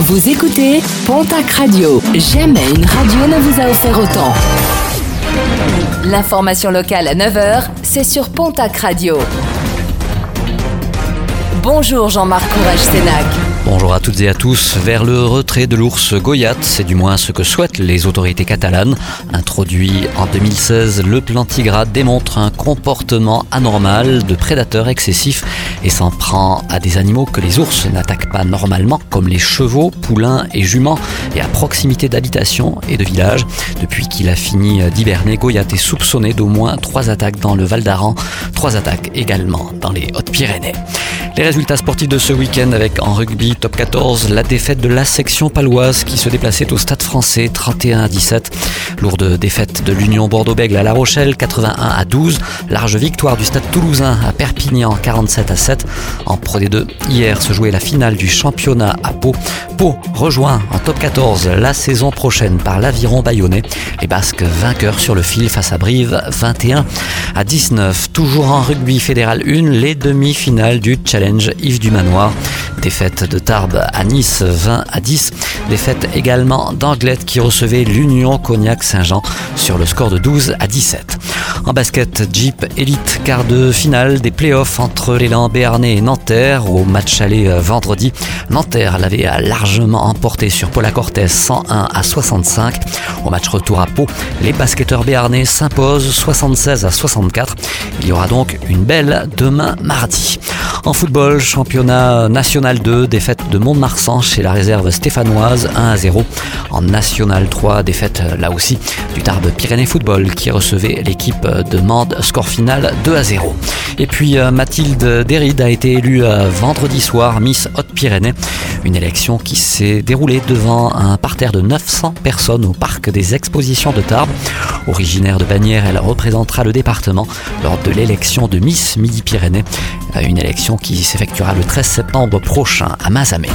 Vous écoutez Pontac Radio. Jamais une radio ne vous a offert autant. L'information locale à 9h, c'est sur Pontac Radio. Bonjour Jean-Marc Courage Sénac. Bonjour à toutes et à tous. Vers le retrait de l'ours Goyat, c'est du moins ce que souhaitent les autorités catalanes. Introduit en 2016, le plantigrade démontre un comportement anormal de prédateur excessif et s'en prend à des animaux que les ours n'attaquent pas normalement, comme les chevaux, poulains et juments, et à proximité d'habitations et de villages. Depuis qu'il a fini d'hiverner, Goyat est soupçonné d'au moins trois attaques dans le Val d'Aran, trois attaques également dans les Hautes-Pyrénées. Les résultats sportifs de ce week-end avec en rugby top 14 la défaite de la section paloise qui se déplaçait au stade français 31 à 17. Lourde défaite de l'Union Bordeaux-Bègle à La Rochelle 81 à 12. Large victoire du stade toulousain à Perpignan 47 à 7. En Pro D2, hier se jouait la finale du championnat à Pau. Pau rejoint en top 14 la saison prochaine par l'Aviron Bayonnais. Les Basques vainqueurs sur le fil face à Brive 21 à 19. Toujours en rugby fédéral 1, les demi-finales du Challenge Yves du Manoir. Défaite de Tarbes à Nice 20 à 10. Défaite également d'Anglette qui recevait l'Union Cognac-Saint-Jean sur le score de 12 à 17. En basket, Jeep Elite, quart de finale des playoffs entre l'élan béarnais et Nanterre au match aller euh, vendredi. Nanterre l'avait largement emporté sur Paula Cortez 101 à 65. Au match retour à Pau, les basketteurs béarnais s'imposent 76 à 64. Il y aura donc une belle demain mardi. En football, championnat national 2, défaite de Mont-de-Marsan chez la réserve stéphanoise 1 à 0. En national 3, défaite là aussi du Tarbes Pyrénées Football qui recevait l'équipe de Mende, score final 2 à 0. Et puis euh, Mathilde Derride a été élue euh, vendredi soir Miss Haute-Pyrénées. Une élection qui s'est déroulée devant un parterre de 900 personnes au parc des expositions de Tarbes. Originaire de Bagnères, elle représentera le département lors de l'élection de Miss Midi-Pyrénées. Une élection qui s'effectuera le 13 septembre prochain à Mazamet.